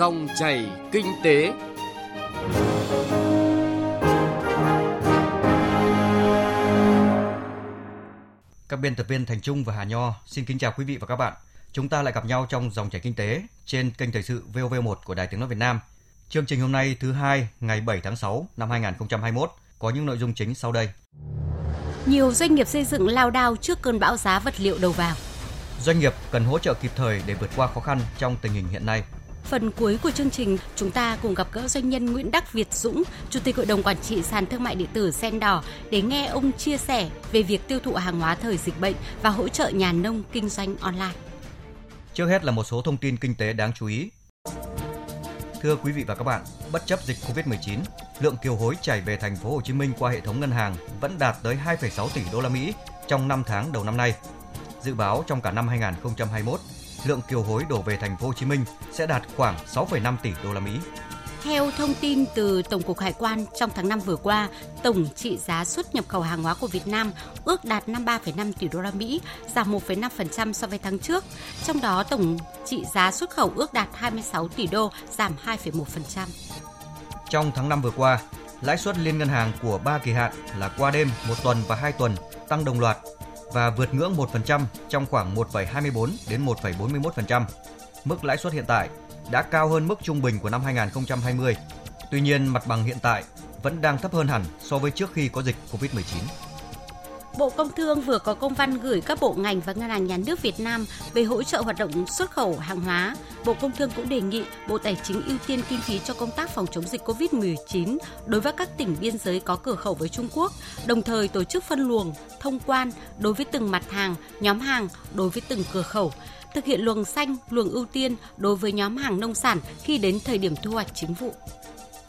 Dòng chảy kinh tế. Các biên tập viên Thành Trung và Hà Nho xin kính chào quý vị và các bạn. Chúng ta lại gặp nhau trong dòng chảy kinh tế trên kênh thời sự VOV1 của Đài Tiếng nói Việt Nam. Chương trình hôm nay thứ hai ngày 7 tháng 6 năm 2021 có những nội dung chính sau đây. Nhiều doanh nghiệp xây dựng lao đao trước cơn bão giá vật liệu đầu vào. Doanh nghiệp cần hỗ trợ kịp thời để vượt qua khó khăn trong tình hình hiện nay. Phần cuối của chương trình, chúng ta cùng gặp gỡ doanh nhân Nguyễn Đắc Việt Dũng, Chủ tịch Hội đồng Quản trị sàn thương mại điện tử Sen Đỏ để nghe ông chia sẻ về việc tiêu thụ hàng hóa thời dịch bệnh và hỗ trợ nhà nông kinh doanh online. Trước hết là một số thông tin kinh tế đáng chú ý. Thưa quý vị và các bạn, bất chấp dịch Covid-19, lượng kiều hối chảy về thành phố Hồ Chí Minh qua hệ thống ngân hàng vẫn đạt tới 2,6 tỷ đô la Mỹ trong 5 tháng đầu năm nay. Dự báo trong cả năm 2021, lượng kiều hối đổ về thành phố Hồ Chí Minh sẽ đạt khoảng 6,5 tỷ đô la Mỹ. Theo thông tin từ Tổng cục Hải quan, trong tháng 5 vừa qua, tổng trị giá xuất nhập khẩu hàng hóa của Việt Nam ước đạt 53,5 tỷ đô la Mỹ, giảm 1,5% so với tháng trước. Trong đó tổng trị giá xuất khẩu ước đạt 26 tỷ đô, giảm 2,1%. Trong tháng 5 vừa qua, lãi suất liên ngân hàng của ba kỳ hạn là qua đêm, một tuần và hai tuần tăng đồng loạt và vượt ngưỡng 1% trong khoảng 1,24 đến 1,41%. Mức lãi suất hiện tại đã cao hơn mức trung bình của năm 2020. Tuy nhiên, mặt bằng hiện tại vẫn đang thấp hơn hẳn so với trước khi có dịch Covid-19. Bộ Công Thương vừa có công văn gửi các bộ ngành và ngân hàng nhà nước Việt Nam về hỗ trợ hoạt động xuất khẩu hàng hóa. Bộ Công Thương cũng đề nghị Bộ Tài chính ưu tiên kinh phí cho công tác phòng chống dịch COVID-19 đối với các tỉnh biên giới có cửa khẩu với Trung Quốc, đồng thời tổ chức phân luồng, thông quan đối với từng mặt hàng, nhóm hàng đối với từng cửa khẩu thực hiện luồng xanh, luồng ưu tiên đối với nhóm hàng nông sản khi đến thời điểm thu hoạch chính vụ.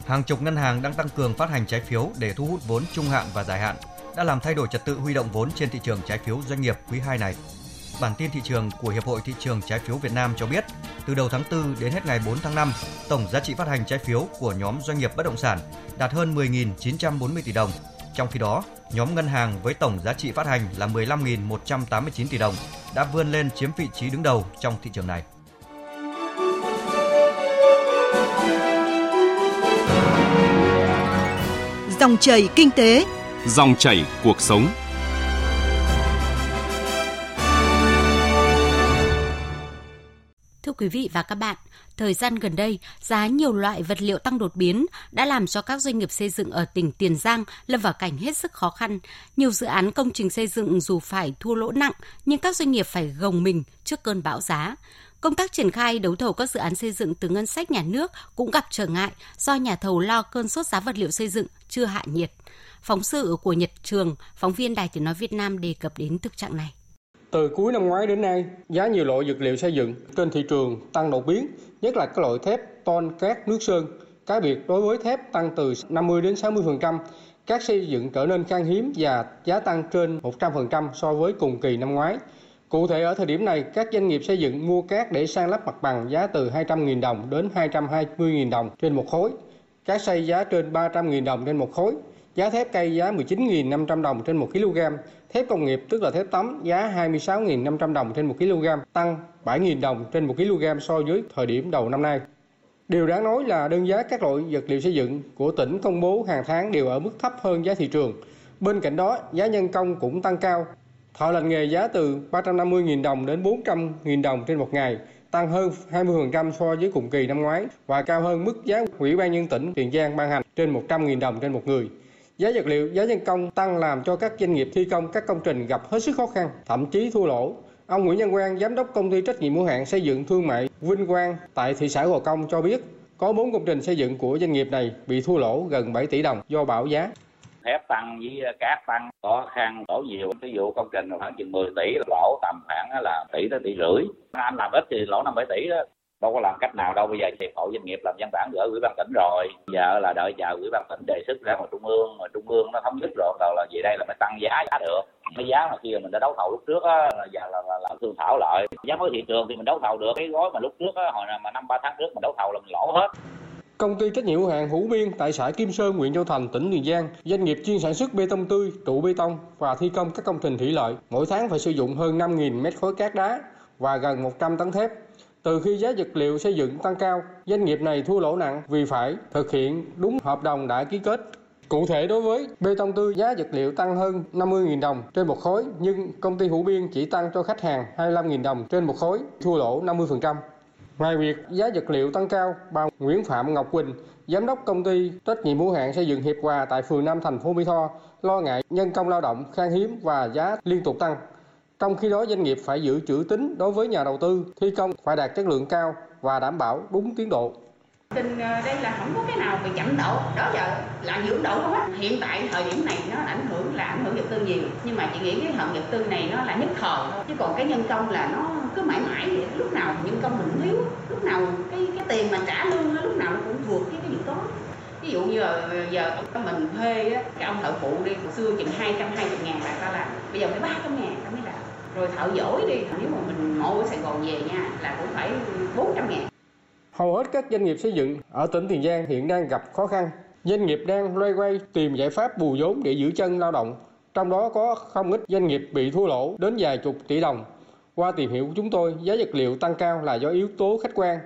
Hàng chục ngân hàng đang tăng cường phát hành trái phiếu để thu hút vốn trung hạn và dài hạn, đã làm thay đổi trật tự huy động vốn trên thị trường trái phiếu doanh nghiệp quý 2 này. Bản tin thị trường của Hiệp hội Thị trường Trái phiếu Việt Nam cho biết, từ đầu tháng 4 đến hết ngày 4 tháng 5, tổng giá trị phát hành trái phiếu của nhóm doanh nghiệp bất động sản đạt hơn 10.940 tỷ đồng. Trong khi đó, nhóm ngân hàng với tổng giá trị phát hành là 15.189 tỷ đồng đã vươn lên chiếm vị trí đứng đầu trong thị trường này. Dòng chảy kinh tế, dòng chảy cuộc sống. Thưa quý vị và các bạn, thời gian gần đây, giá nhiều loại vật liệu tăng đột biến đã làm cho các doanh nghiệp xây dựng ở tỉnh Tiền Giang lâm vào cảnh hết sức khó khăn. Nhiều dự án công trình xây dựng dù phải thua lỗ nặng, nhưng các doanh nghiệp phải gồng mình trước cơn bão giá. Công tác triển khai đấu thầu các dự án xây dựng từ ngân sách nhà nước cũng gặp trở ngại do nhà thầu lo cơn sốt giá vật liệu xây dựng chưa hạ nhiệt. Phóng sự của Nhật Trường, phóng viên Đài Tiếng Nói Việt Nam đề cập đến thực trạng này. Từ cuối năm ngoái đến nay, giá nhiều loại vật liệu xây dựng trên thị trường tăng đột biến, nhất là các loại thép, ton, cát, nước sơn. Cái biệt đối với thép tăng từ 50 đến 60%, các xây dựng trở nên khan hiếm và giá tăng trên 100% so với cùng kỳ năm ngoái. Cụ thể ở thời điểm này, các doanh nghiệp xây dựng mua cát để san lấp mặt bằng giá từ 200.000 đồng đến 220.000 đồng trên một khối. Cát xây giá trên 300.000 đồng trên một khối. Giá thép cây giá 19.500 đồng trên 1 kg. Thép công nghiệp tức là thép tấm giá 26.500 đồng trên 1 kg, tăng 7.000 đồng trên 1 kg so với thời điểm đầu năm nay. Điều đáng nói là đơn giá các loại vật liệu xây dựng của tỉnh công bố hàng tháng đều ở mức thấp hơn giá thị trường. Bên cạnh đó, giá nhân công cũng tăng cao. Thợ lành nghề giá từ 350.000 đồng đến 400.000 đồng trên một ngày, tăng hơn 20% so với cùng kỳ năm ngoái và cao hơn mức giá Ủy ban nhân tỉnh Tiền Giang ban hành trên 100.000 đồng trên một người. Giá vật liệu, giá nhân công tăng làm cho các doanh nghiệp thi công các công trình gặp hết sức khó khăn, thậm chí thua lỗ. Ông Nguyễn Nhân Quang, giám đốc công ty trách nhiệm hữu hạn xây dựng thương mại Vinh Quang tại thị xã Gò Công cho biết, có 4 công trình xây dựng của doanh nghiệp này bị thua lỗ gần 7 tỷ đồng do bão giá thép tăng với cát tăng khó khăn lỗ nhiều. Ví dụ công trình khoảng chừng 10 tỷ lỗ tầm khoảng là tỷ tới tỷ rưỡi. Anh làm ít thì lỗ năm bảy tỷ đó. Đâu có làm cách nào đâu bây giờ thì hội doanh nghiệp làm văn bản gửi ủy ban tỉnh rồi. Giờ là đợi chờ ủy ban tỉnh đề xuất ra ngoài trung ương mà trung ương nó thống nhất rồi đầu là về đây là phải tăng giá giá được. Cái giá mà khi mà mình đã đấu thầu lúc trước á là giờ là, là, là thương thảo lại. Giá mới thị trường thì mình đấu thầu được cái gói mà lúc trước á hồi nào mà năm ba tháng trước mình đấu thầu là mình lỗ hết. Công ty trách nhiệm hữu hạn Hữu Biên tại xã Kim Sơn, huyện Châu Thành, tỉnh Tiền Giang, doanh nghiệp chuyên sản xuất bê tông tươi, trụ bê tông và thi công các công trình thủy lợi, mỗi tháng phải sử dụng hơn 5.000 mét khối cát đá và gần 100 tấn thép. Từ khi giá vật liệu xây dựng tăng cao, doanh nghiệp này thua lỗ nặng vì phải thực hiện đúng hợp đồng đã ký kết. Cụ thể đối với bê tông tươi giá vật liệu tăng hơn 50.000 đồng trên một khối nhưng công ty Hữu Biên chỉ tăng cho khách hàng 25.000 đồng trên một khối, thua lỗ 50%. Ngoài việc giá vật liệu tăng cao, bà Nguyễn Phạm Ngọc Quỳnh, giám đốc công ty trách nhiệm hữu hạn xây dựng Hiệp Hòa tại phường Nam thành phố Mỹ Tho lo ngại nhân công lao động khan hiếm và giá liên tục tăng. Trong khi đó doanh nghiệp phải giữ chữ tín đối với nhà đầu tư, thi công phải đạt chất lượng cao và đảm bảo đúng tiến độ. Tình ờ, đây là không có cái nào bị chậm độ, đó giờ là dưỡng độ không hết. Hiện tại thời điểm này nó ảnh hưởng là ảnh hưởng vật tư nhiều, nhưng mà chị nghĩ cái hợp vật tư này nó là nhất thời thôi. Chứ còn cái nhân công là nó cứ mãi mãi vậy. lúc nào nhân công mình thiếu, lúc nào cái cái tiền mà trả lương lúc nào nó cũng vượt cái cái dự toán ví dụ như giờ, giờ mình thuê á, cái ông thợ phụ đi xưa chừng 220 ngàn là ta làm bây giờ phải 300 ngàn ta mới làm rồi thợ giỏi đi nếu mà mình mộ ở Sài Gòn về nha là cũng phải 400 ngàn Hầu hết các doanh nghiệp xây dựng ở tỉnh Tiền Giang hiện đang gặp khó khăn. Doanh nghiệp đang loay quay tìm giải pháp bù vốn để giữ chân lao động. Trong đó có không ít doanh nghiệp bị thua lỗ đến vài chục tỷ đồng. Qua tìm hiểu của chúng tôi, giá vật liệu tăng cao là do yếu tố khách quan.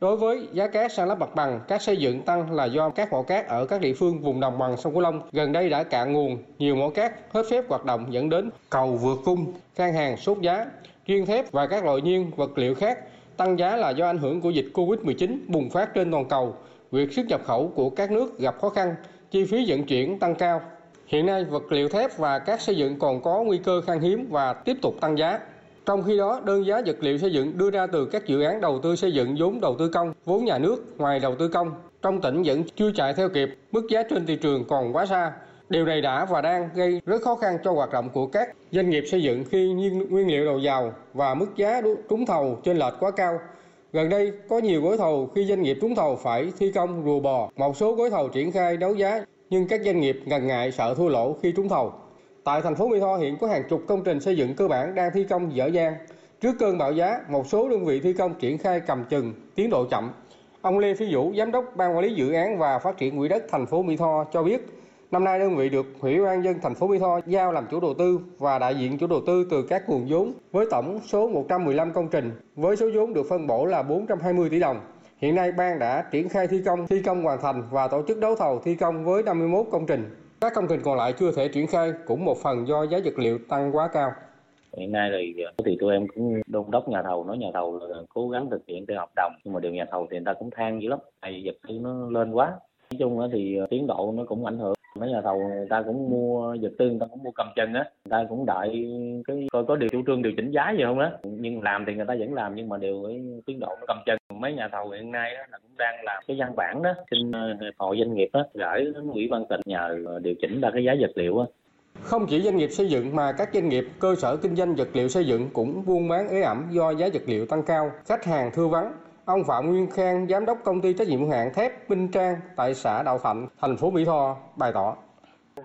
Đối với giá cát san lấp mặt bằng, các xây dựng tăng là do các mỏ cát ở các địa phương vùng đồng bằng sông Cửu Long gần đây đã cạn nguồn, nhiều mỏ cát hết phép hoạt động dẫn đến cầu vượt cung, khan hàng sốt giá. Riêng thép và các loại nhiên vật liệu khác Tăng giá là do ảnh hưởng của dịch Covid-19 bùng phát trên toàn cầu, việc xuất nhập khẩu của các nước gặp khó khăn, chi phí vận chuyển tăng cao. Hiện nay, vật liệu thép và các xây dựng còn có nguy cơ khan hiếm và tiếp tục tăng giá. Trong khi đó, đơn giá vật liệu xây dựng đưa ra từ các dự án đầu tư xây dựng vốn đầu tư công, vốn nhà nước ngoài đầu tư công, trong tỉnh vẫn chưa chạy theo kịp, mức giá trên thị trường còn quá xa. Điều này đã và đang gây rất khó khăn cho hoạt động của các doanh nghiệp xây dựng khi nguyên liệu đầu vào và mức giá trúng thầu trên lệch quá cao. Gần đây có nhiều gói thầu khi doanh nghiệp trúng thầu phải thi công rùa bò, một số gói thầu triển khai đấu giá nhưng các doanh nghiệp ngần ngại sợ thua lỗ khi trúng thầu. Tại thành phố Mỹ Tho hiện có hàng chục công trình xây dựng cơ bản đang thi công dở dang. Trước cơn bão giá, một số đơn vị thi công triển khai cầm chừng, tiến độ chậm. Ông Lê Phi Vũ, giám đốc ban quản lý dự án và phát triển quỹ đất thành phố Mỹ Tho cho biết, Năm nay đơn vị được Ủy ban dân thành phố Mỹ Tho giao làm chủ đầu tư và đại diện chủ đầu tư từ các nguồn vốn với tổng số 115 công trình với số vốn được phân bổ là 420 tỷ đồng. Hiện nay ban đã triển khai thi công, thi công hoàn thành và tổ chức đấu thầu thi công với 51 công trình. Các công trình còn lại chưa thể triển khai, cũng một phần do giá vật liệu tăng quá cao. Hiện nay thì ờ, thì tụi em cũng đôn đốc nhà thầu, nói nhà thầu là cố gắng thực hiện theo hợp đồng, nhưng mà điều nhà thầu thì người ta cũng than dữ lắm, tại vật tư nó lên quá nói chung thì ờ, tiến độ nó cũng ảnh hưởng mấy nhà thầu người ta cũng mua vật tư người ta cũng mua cầm chân á. Người ta cũng đợi cái coi có điều chủ trương điều chỉnh giá gì không đó nhưng làm thì người ta vẫn làm nhưng mà đều cái tiến độ nó cầm chân mấy nhà thầu hiện nay đó là cũng đang làm cái văn bản đó xin ờ, hiệp hội doanh nghiệp đó gửi đến ủy ban tỉnh nhờ ờ, điều chỉnh ra cái giá vật liệu á. Không chỉ doanh nghiệp xây dựng mà các doanh nghiệp cơ sở kinh doanh vật liệu xây dựng cũng buôn bán ế ẩm do giá vật liệu tăng cao, khách hàng thưa vắng, Ông Phạm Nguyên Khang, giám đốc công ty trách nhiệm hữu hạn thép Minh Trang tại xã Đạo Thạnh, thành phố Mỹ Tho bày tỏ.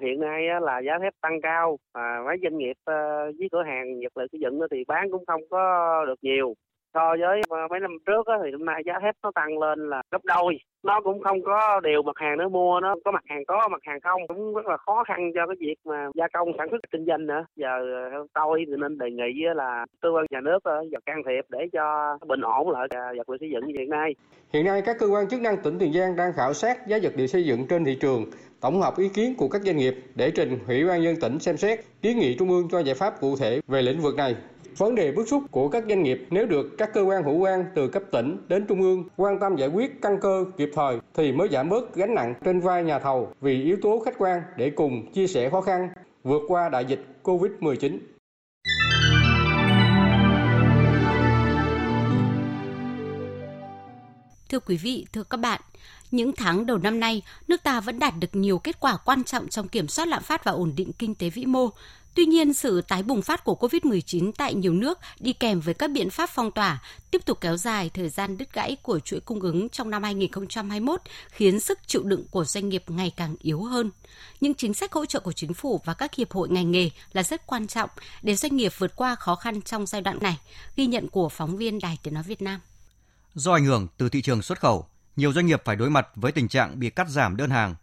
Hiện nay là giá thép tăng cao, à, mấy doanh nghiệp ờ, với cửa hàng vật liệu xây dựng thì bán cũng không có được nhiều so với ờ, mấy năm trước thì hôm nay giá thép nó tăng lên là gấp đôi. Nó cũng không có đều mặt hàng nó mua, nó có mặt hàng có, mặt hàng không. Cũng rất là khó khăn cho cái việc mà gia công sản xuất kinh doanh nữa. Giờ ờ, tôi thì nên đề nghị là cơ quan nhà nước ờ, và can thiệp để cho bình ổn lại vật liệu xây dựng như hiện nay. Hiện nay các cơ quan chức năng tỉnh tiền giang đang khảo sát giá vật liệu xây dựng trên thị trường, tổng hợp ý kiến của các doanh nghiệp để trình ủy ban nhân tỉnh xem xét, kiến nghị trung ương cho giải pháp cụ thể về lĩnh vực này. Vấn đề bức xúc của các doanh nghiệp nếu được các cơ quan hữu quan từ cấp tỉnh đến trung ương quan tâm giải quyết căn cơ kịp thời thì mới giảm bớt gánh nặng trên vai nhà thầu vì yếu tố khách quan để cùng chia sẻ khó khăn vượt qua đại dịch Covid-19. Thưa quý vị, thưa các bạn, những tháng đầu năm nay, nước ta vẫn đạt được nhiều kết quả quan trọng trong kiểm soát lạm phát và ổn định kinh tế vĩ mô. Tuy nhiên, sự tái bùng phát của COVID-19 tại nhiều nước đi kèm với các biện pháp phong tỏa tiếp tục kéo dài thời gian đứt gãy của chuỗi cung ứng trong năm 2021, khiến sức chịu đựng của doanh nghiệp ngày càng yếu hơn. Những chính sách hỗ trợ của chính phủ và các hiệp hội ngành nghề là rất quan trọng để doanh nghiệp vượt qua khó khăn trong giai đoạn này, ghi nhận của phóng viên Đài Tiếng Nói Việt Nam. Do ảnh hưởng từ thị trường xuất khẩu, nhiều doanh nghiệp phải đối mặt với tình trạng bị cắt giảm đơn hàng.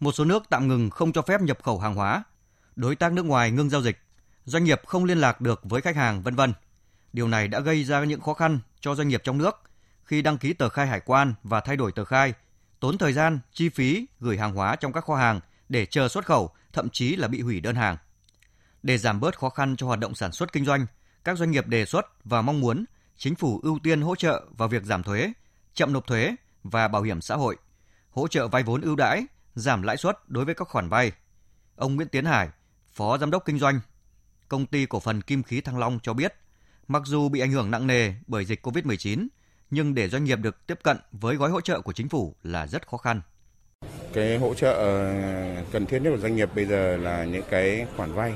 Một số nước tạm ngừng không cho phép nhập khẩu hàng hóa đối tác nước ngoài ngưng giao dịch, doanh nghiệp không liên lạc được với khách hàng vân vân. Điều này đã gây ra những khó khăn cho doanh nghiệp trong nước khi đăng ký tờ khai hải quan và thay đổi tờ khai, tốn thời gian, chi phí gửi hàng hóa trong các kho hàng để chờ xuất khẩu, thậm chí là bị hủy đơn hàng. Để giảm bớt khó khăn cho hoạt động sản xuất kinh doanh, các doanh nghiệp đề xuất và mong muốn chính phủ ưu tiên hỗ trợ vào việc giảm thuế, chậm nộp thuế và bảo hiểm xã hội, hỗ trợ vay vốn ưu đãi, giảm lãi suất đối với các khoản vay. Ông Nguyễn Tiến Hải, Phó Giám đốc Kinh doanh, Công ty Cổ phần Kim khí Thăng Long cho biết, mặc dù bị ảnh hưởng nặng nề bởi dịch COVID-19, nhưng để doanh nghiệp được tiếp cận với gói hỗ trợ của chính phủ là rất khó khăn. Cái hỗ trợ ờ, cần thiết nhất của doanh nghiệp bây giờ là những cái khoản vay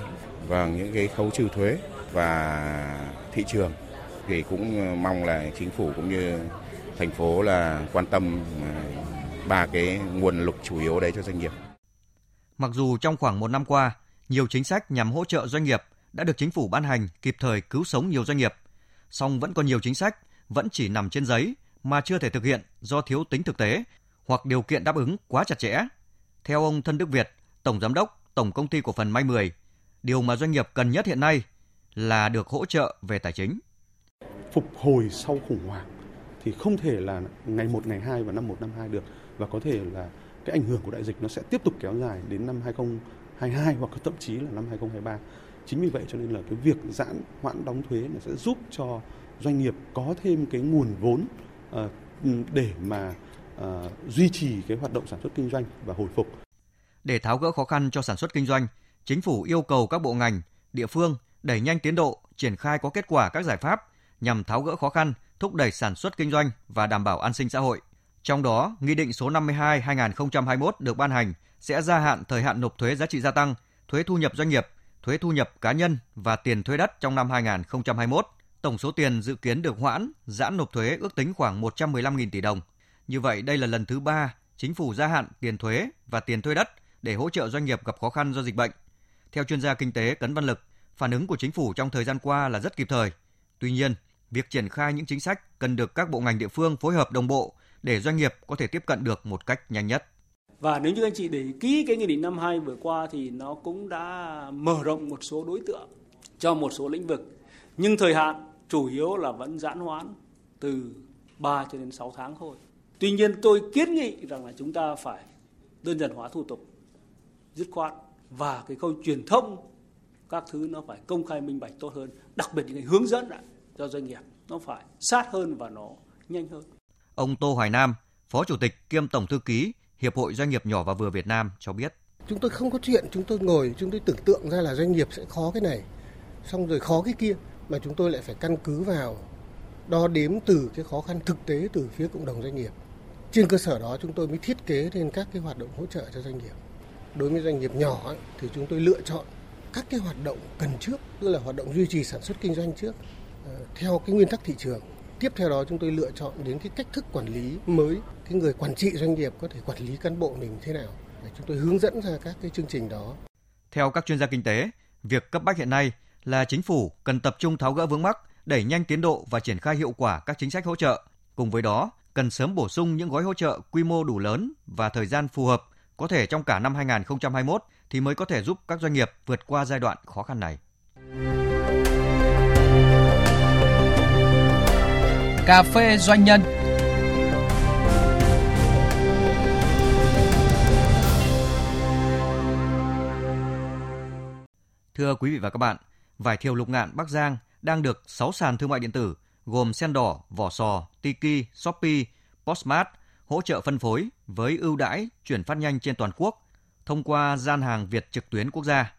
và những cái khấu trừ thuế và thị trường thì cũng mong là chính phủ cũng như thành phố là quan tâm ờ, ba cái nguồn lực chủ yếu đấy cho doanh nghiệp. Mặc dù trong khoảng một năm qua, nhiều chính sách nhằm hỗ trợ doanh nghiệp đã được chính phủ ban hành kịp thời cứu sống nhiều doanh nghiệp, song vẫn còn nhiều chính sách vẫn chỉ nằm trên giấy mà chưa thể thực hiện do thiếu tính thực tế hoặc điều kiện đáp ứng quá chặt chẽ. Theo ông Thân Đức Việt, Tổng Giám đốc Tổng Công ty Cổ phần May 10, điều mà doanh nghiệp cần nhất hiện nay là được hỗ trợ về tài chính. Phục hồi sau khủng hoảng thì không thể là ngày 1, ngày 2 và năm 1, năm 2 được và có thể là cái ảnh hưởng của đại dịch nó sẽ tiếp tục kéo dài đến năm 2022 hoặc thậm chí là năm 2023. Chính vì vậy cho nên là cái việc giãn hoãn đóng thuế là sẽ giúp cho doanh nghiệp có thêm cái nguồn vốn ờ, để mà ờ, duy trì cái hoạt động sản xuất kinh doanh và hồi phục. Để tháo gỡ khó khăn cho sản xuất kinh doanh, chính phủ yêu cầu các bộ ngành, địa phương đẩy nhanh tiến độ, triển khai có kết quả các giải pháp nhằm tháo gỡ khó khăn, thúc đẩy sản xuất kinh doanh và đảm bảo an sinh xã hội. Trong đó, Nghị định số 52/2021 được ban hành sẽ gia hạn thời hạn nộp thuế giá trị gia tăng, thuế thu nhập doanh nghiệp, thuế thu nhập cá nhân và tiền thuế đất trong năm 2021. Tổng số tiền dự kiến được hoãn, giãn nộp thuế ước tính khoảng 115.000 tỷ đồng. Như vậy, đây là lần thứ ba chính phủ gia hạn tiền thuế và tiền thuê đất để hỗ trợ doanh nghiệp gặp khó khăn do dịch bệnh. Theo chuyên gia kinh tế Cấn Văn Lực, phản ứng của chính phủ trong thời gian qua là rất kịp thời. Tuy nhiên, việc triển khai những chính sách cần được các bộ ngành địa phương phối hợp đồng bộ để doanh nghiệp có thể tiếp cận được một cách nhanh nhất. Và nếu như anh chị để ký cái nghị định năm 2 vừa qua thì nó cũng đã mở rộng một số đối tượng cho một số lĩnh vực. Nhưng thời hạn chủ yếu là vẫn giãn hoãn từ 3 cho đến 6 tháng thôi. Tuy nhiên tôi kiến nghị rằng là chúng ta phải đơn giản hóa thủ tục dứt khoát và cái khâu truyền thông các thứ nó phải công khai minh bạch tốt hơn, đặc biệt những cái hướng dẫn lại cho doanh nghiệp nó phải sát hơn và nó nhanh hơn. Ông Tô Hoài Nam, Phó Chủ tịch kiêm Tổng Thư ký Hiệp hội Doanh nghiệp nhỏ và vừa Việt Nam cho biết. Chúng tôi không có chuyện chúng tôi ngồi chúng tôi tưởng tượng ra là doanh nghiệp sẽ khó cái này, xong rồi khó cái kia mà chúng tôi lại phải căn cứ vào đo đếm từ cái khó khăn thực tế từ phía cộng đồng doanh nghiệp. Trên cơ sở đó chúng tôi mới thiết kế lên các cái hoạt động hỗ trợ cho doanh nghiệp. Đối với doanh nghiệp nhỏ thì chúng tôi lựa chọn các cái hoạt động cần trước, tức là hoạt động duy trì sản xuất kinh doanh trước ờ, theo cái nguyên tắc thị trường tiếp theo đó chúng tôi lựa chọn đến cái cách thức quản lý mới, cái người quản trị doanh nghiệp có thể quản lý cán bộ mình thế nào. Để chúng tôi hướng dẫn ra các cái chương trình đó. Theo các chuyên gia kinh tế, việc cấp bách hiện nay là chính phủ cần tập trung tháo gỡ vướng mắc, đẩy nhanh tiến độ và triển khai hiệu quả các chính sách hỗ trợ. Cùng với đó, cần sớm bổ sung những gói hỗ trợ quy mô đủ lớn và thời gian phù hợp, có thể trong cả năm 2021 thì mới có thể giúp các doanh nghiệp vượt qua giai đoạn khó khăn này. Cà phê doanh nhân. Thưa quý vị và các bạn, vải thiều lục ngạn Bắc Giang đang được 6 sàn thương mại điện tử gồm Sen Đỏ, Vỏ Sò, Tiki, Shopee, Postmart hỗ trợ phân phối với ưu đãi chuyển phát nhanh trên toàn quốc thông qua gian hàng Việt trực tuyến quốc gia.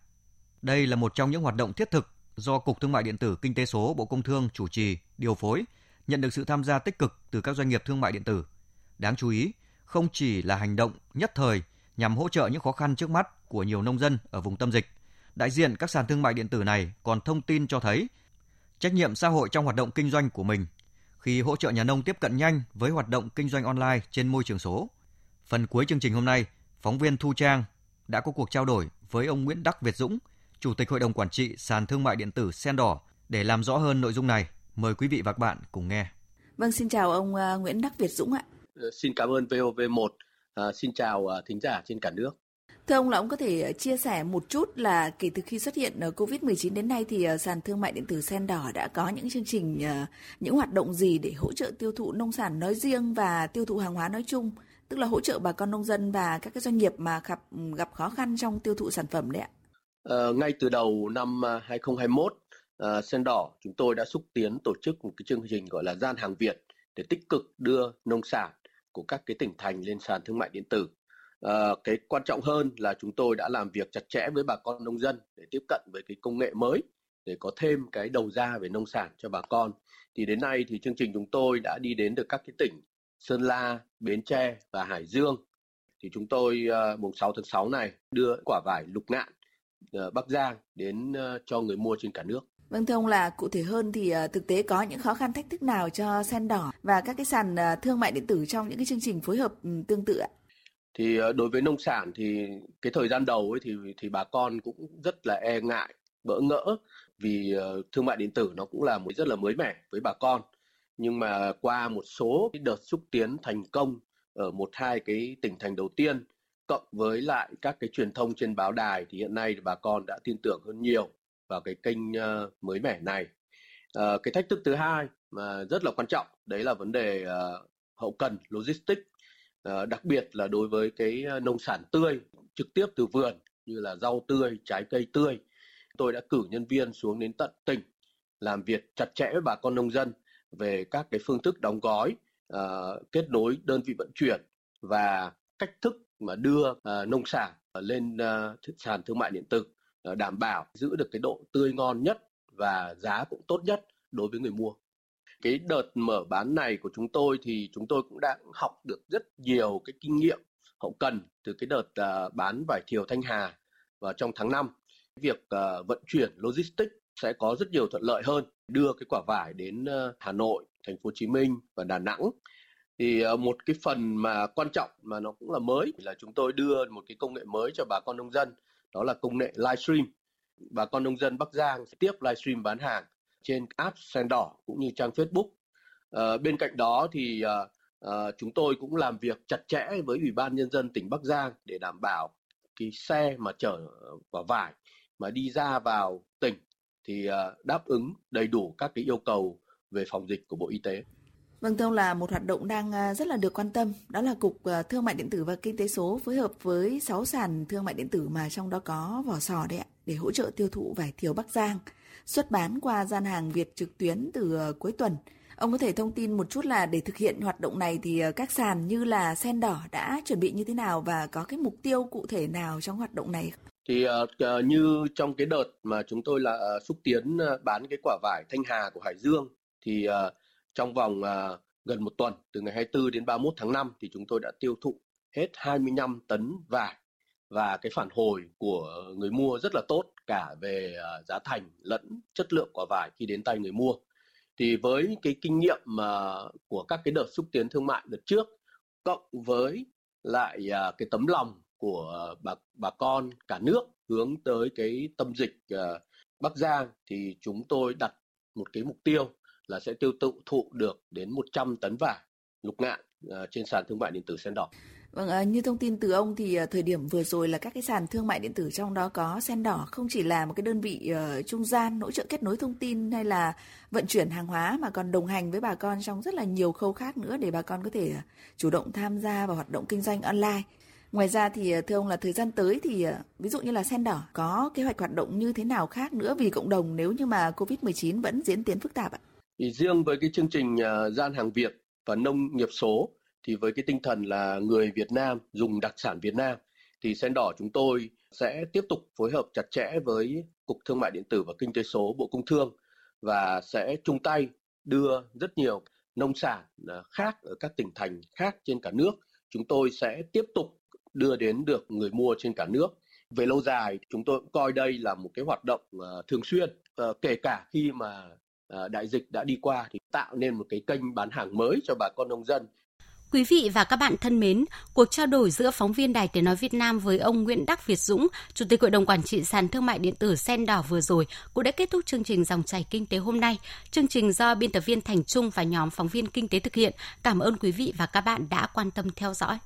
Đây là một trong những hoạt động thiết thực do Cục Thương mại điện tử Kinh tế số Bộ Công Thương chủ trì, điều phối nhận được sự tham gia tích cực từ các doanh nghiệp thương mại điện tử. Đáng chú ý, không chỉ là hành động nhất thời nhằm hỗ trợ những khó khăn trước mắt của nhiều nông dân ở vùng tâm dịch, đại diện các sàn thương mại điện tử này còn thông tin cho thấy trách nhiệm xã hội trong hoạt động kinh doanh của mình khi hỗ trợ nhà nông tiếp cận nhanh với hoạt động kinh doanh online trên môi trường số. Phần cuối chương trình hôm nay, phóng viên Thu Trang đã có cuộc trao đổi với ông Nguyễn Đắc Việt Dũng, Chủ tịch Hội đồng Quản trị sàn thương mại điện tử Sen Đỏ để làm rõ hơn nội dung này. Mời quý vị và các bạn cùng nghe. Vâng, xin chào ông uh, Nguyễn Đắc Việt Dũng ạ. Ờ, xin cảm ơn VOV1. À, ờ, xin chào uh, thính giả trên cả nước. Thưa ông là ông có thể chia sẻ một chút là kể từ khi xuất hiện Covid-19 đến nay thì sàn thương mại điện tử Sen Đỏ đã có những chương trình, những hoạt động gì để hỗ trợ tiêu thụ nông sản nói riêng và tiêu thụ hàng hóa nói chung, tức là hỗ trợ bà con nông dân và các cái doanh nghiệp mà gặp gặp khó khăn trong tiêu thụ sản phẩm đấy ạ. À, ngay từ đầu năm 2021, à, Sen Đỏ chúng tôi đã xúc tiến tổ chức một cái chương trình gọi là gian hàng Việt để tích cực đưa nông sản của các cái tỉnh thành lên sàn thương mại điện tử. À, cái quan trọng hơn là chúng tôi đã làm việc chặt chẽ với bà con nông dân để tiếp cận với cái công nghệ mới để có thêm cái đầu ra về nông sản cho bà con. Thì đến nay thì chương trình chúng tôi đã đi đến được các cái tỉnh Sơn La, Bến Tre và Hải Dương. Thì chúng tôi uh, mùng 6 tháng 6 này đưa quả vải lục ngạn uh, Bắc Giang đến uh, cho người mua trên cả nước. Vâng thưa ông là cụ thể hơn thì à, thực tế có những khó khăn thách thức nào cho sen đỏ và các cái sàn à, thương mại điện tử trong những cái chương trình phối hợp ừ, tương tự ạ? Thì à, đối với nông sản thì cái thời gian đầu ấy thì thì bà con cũng rất là e ngại, bỡ ngỡ vì thương mại điện tử nó cũng là một rất là mới mẻ với bà con. Nhưng mà qua một số cái đợt xúc tiến thành công ở một hai cái tỉnh thành đầu tiên cộng với lại các cái truyền thông trên báo đài thì hiện nay bà con đã tin tưởng hơn nhiều vào cái kênh uh, mới mẻ này. Uh, cái thách thức thứ hai mà rất là quan trọng đấy là vấn đề uh, hậu cần logistics, uh, đặc biệt là đối với cái nông sản tươi trực tiếp từ vườn như là rau tươi, trái cây tươi. Tôi đã cử nhân viên xuống đến tận tỉnh làm việc chặt chẽ với bà con nông dân về các cái phương thức đóng gói, uh, kết nối đơn vị vận chuyển và cách thức mà đưa uh, nông sản lên uh, sàn thương mại điện tử uh, Ờ, đảm bảo giữ được cái độ tươi ngon nhất và giá cũng tốt nhất đối với người mua. Cái đợt mở bán này của chúng tôi thì chúng tôi cũng đã học được rất nhiều cái kinh nghiệm hậu cần từ cái đợt ờ, bán vải thiều Thanh Hà vào trong tháng 5. Việc ờ, vận chuyển logistics sẽ có rất nhiều thuận lợi hơn đưa cái quả vải đến Hà Nội, thành phố Hồ Chí Minh và Đà Nẵng thì một cái phần mà quan trọng mà nó cũng là mới là chúng tôi đưa một cái công nghệ mới cho bà con nông dân đó là công nghệ livestream bà con nông dân Bắc Giang tiếp livestream bán hàng trên app Sen Đỏ cũng như trang Facebook à, bên cạnh đó thì à, à, chúng tôi cũng làm việc chặt chẽ với ủy ban nhân dân tỉnh Bắc Giang để đảm bảo cái xe mà chở quả vải mà đi ra vào tỉnh thì đáp ứng đầy đủ các cái yêu cầu về phòng dịch của Bộ Y tế. Vâng thưa ông là một hoạt động đang à, rất là được quan tâm, đó là Cục à, Thương mại điện tử và Kinh tế số phối hợp với 6 sàn thương mại điện tử mà trong đó có vỏ sò đấy ạ, để hỗ trợ tiêu thụ vải thiều Bắc Giang, xuất bán qua gian hàng Việt trực tuyến từ à, cuối tuần. Ông có thể thông tin một chút là để thực hiện hoạt động này thì các sàn như là Sen Đỏ đã chuẩn bị như thế nào và có cái mục tiêu cụ thể nào trong hoạt động này? Thì uh, như trong cái đợt mà chúng tôi là uh, xúc tiến uh, bán cái quả vải Thanh Hà của Hải Dương thì uh, trong vòng uh, gần một tuần từ ngày 24 đến 31 tháng 5 thì chúng tôi đã tiêu thụ hết 25 tấn vải và cái phản hồi của người mua rất là tốt cả về uh, giá thành lẫn chất lượng quả vải khi đến tay người mua. Thì với cái kinh nghiệm mà uh, của các cái đợt xúc tiến thương mại đợt trước cộng với lại uh, cái tấm lòng của bà bà con cả nước hướng tới cái tâm dịch uh, Bắc Giang thì chúng tôi đặt một cái mục tiêu là sẽ tiêu thụ thụ được đến 100 tấn vải lục ngạn uh, trên sàn thương mại điện tử Sen Đỏ. Vâng, ờ, như thông tin từ ông thì ờ, thời điểm vừa rồi là các cái sàn thương mại điện tử trong đó có Sen Đỏ không chỉ là một cái đơn vị uh, trung gian hỗ trợ kết nối thông tin hay là vận chuyển hàng hóa mà còn đồng hành với bà con trong rất là nhiều khâu khác nữa để bà con có thể chủ động tham gia vào hoạt động kinh doanh online. Ngoài ra thì thưa ông là thời gian tới thì ví dụ như là Sen Đỏ có kế hoạch hoạt động như thế nào khác nữa vì cộng đồng nếu như mà Covid-19 vẫn diễn tiến phức tạp ạ? Thì riêng với cái chương trình à, gian hàng Việt và nông nghiệp số thì với cái tinh thần là người Việt Nam dùng đặc sản Việt Nam thì Sen Đỏ chúng tôi sẽ tiếp tục phối hợp chặt chẽ với Cục Thương mại điện tử và Kinh tế số Bộ Công Thương và sẽ chung tay đưa rất nhiều nông sản à, khác ở các tỉnh thành khác trên cả nước. Chúng tôi sẽ tiếp tục đưa đến được người mua trên cả nước. Về lâu dài, chúng tôi cũng coi đây là một cái hoạt động à, thường xuyên, kể cả khi mà Ờ, đại dịch đã đi qua thì tạo nên một cái kênh bán hàng mới cho bà con nông dân. Quý vị và các bạn thân mến, cuộc trao đổi giữa phóng viên Đài Tiếng Nói Việt Nam với ông Nguyễn Đắc Việt Dũng, Chủ tịch Hội đồng Quản trị sàn thương mại điện tử Sen Đỏ vừa rồi cũng đã kết thúc chương trình Dòng chảy Kinh tế hôm nay. Chương trình do biên tập viên Thành Trung và nhóm phóng viên Kinh tế thực hiện. Cảm ơn quý vị và các bạn đã quan tâm theo dõi.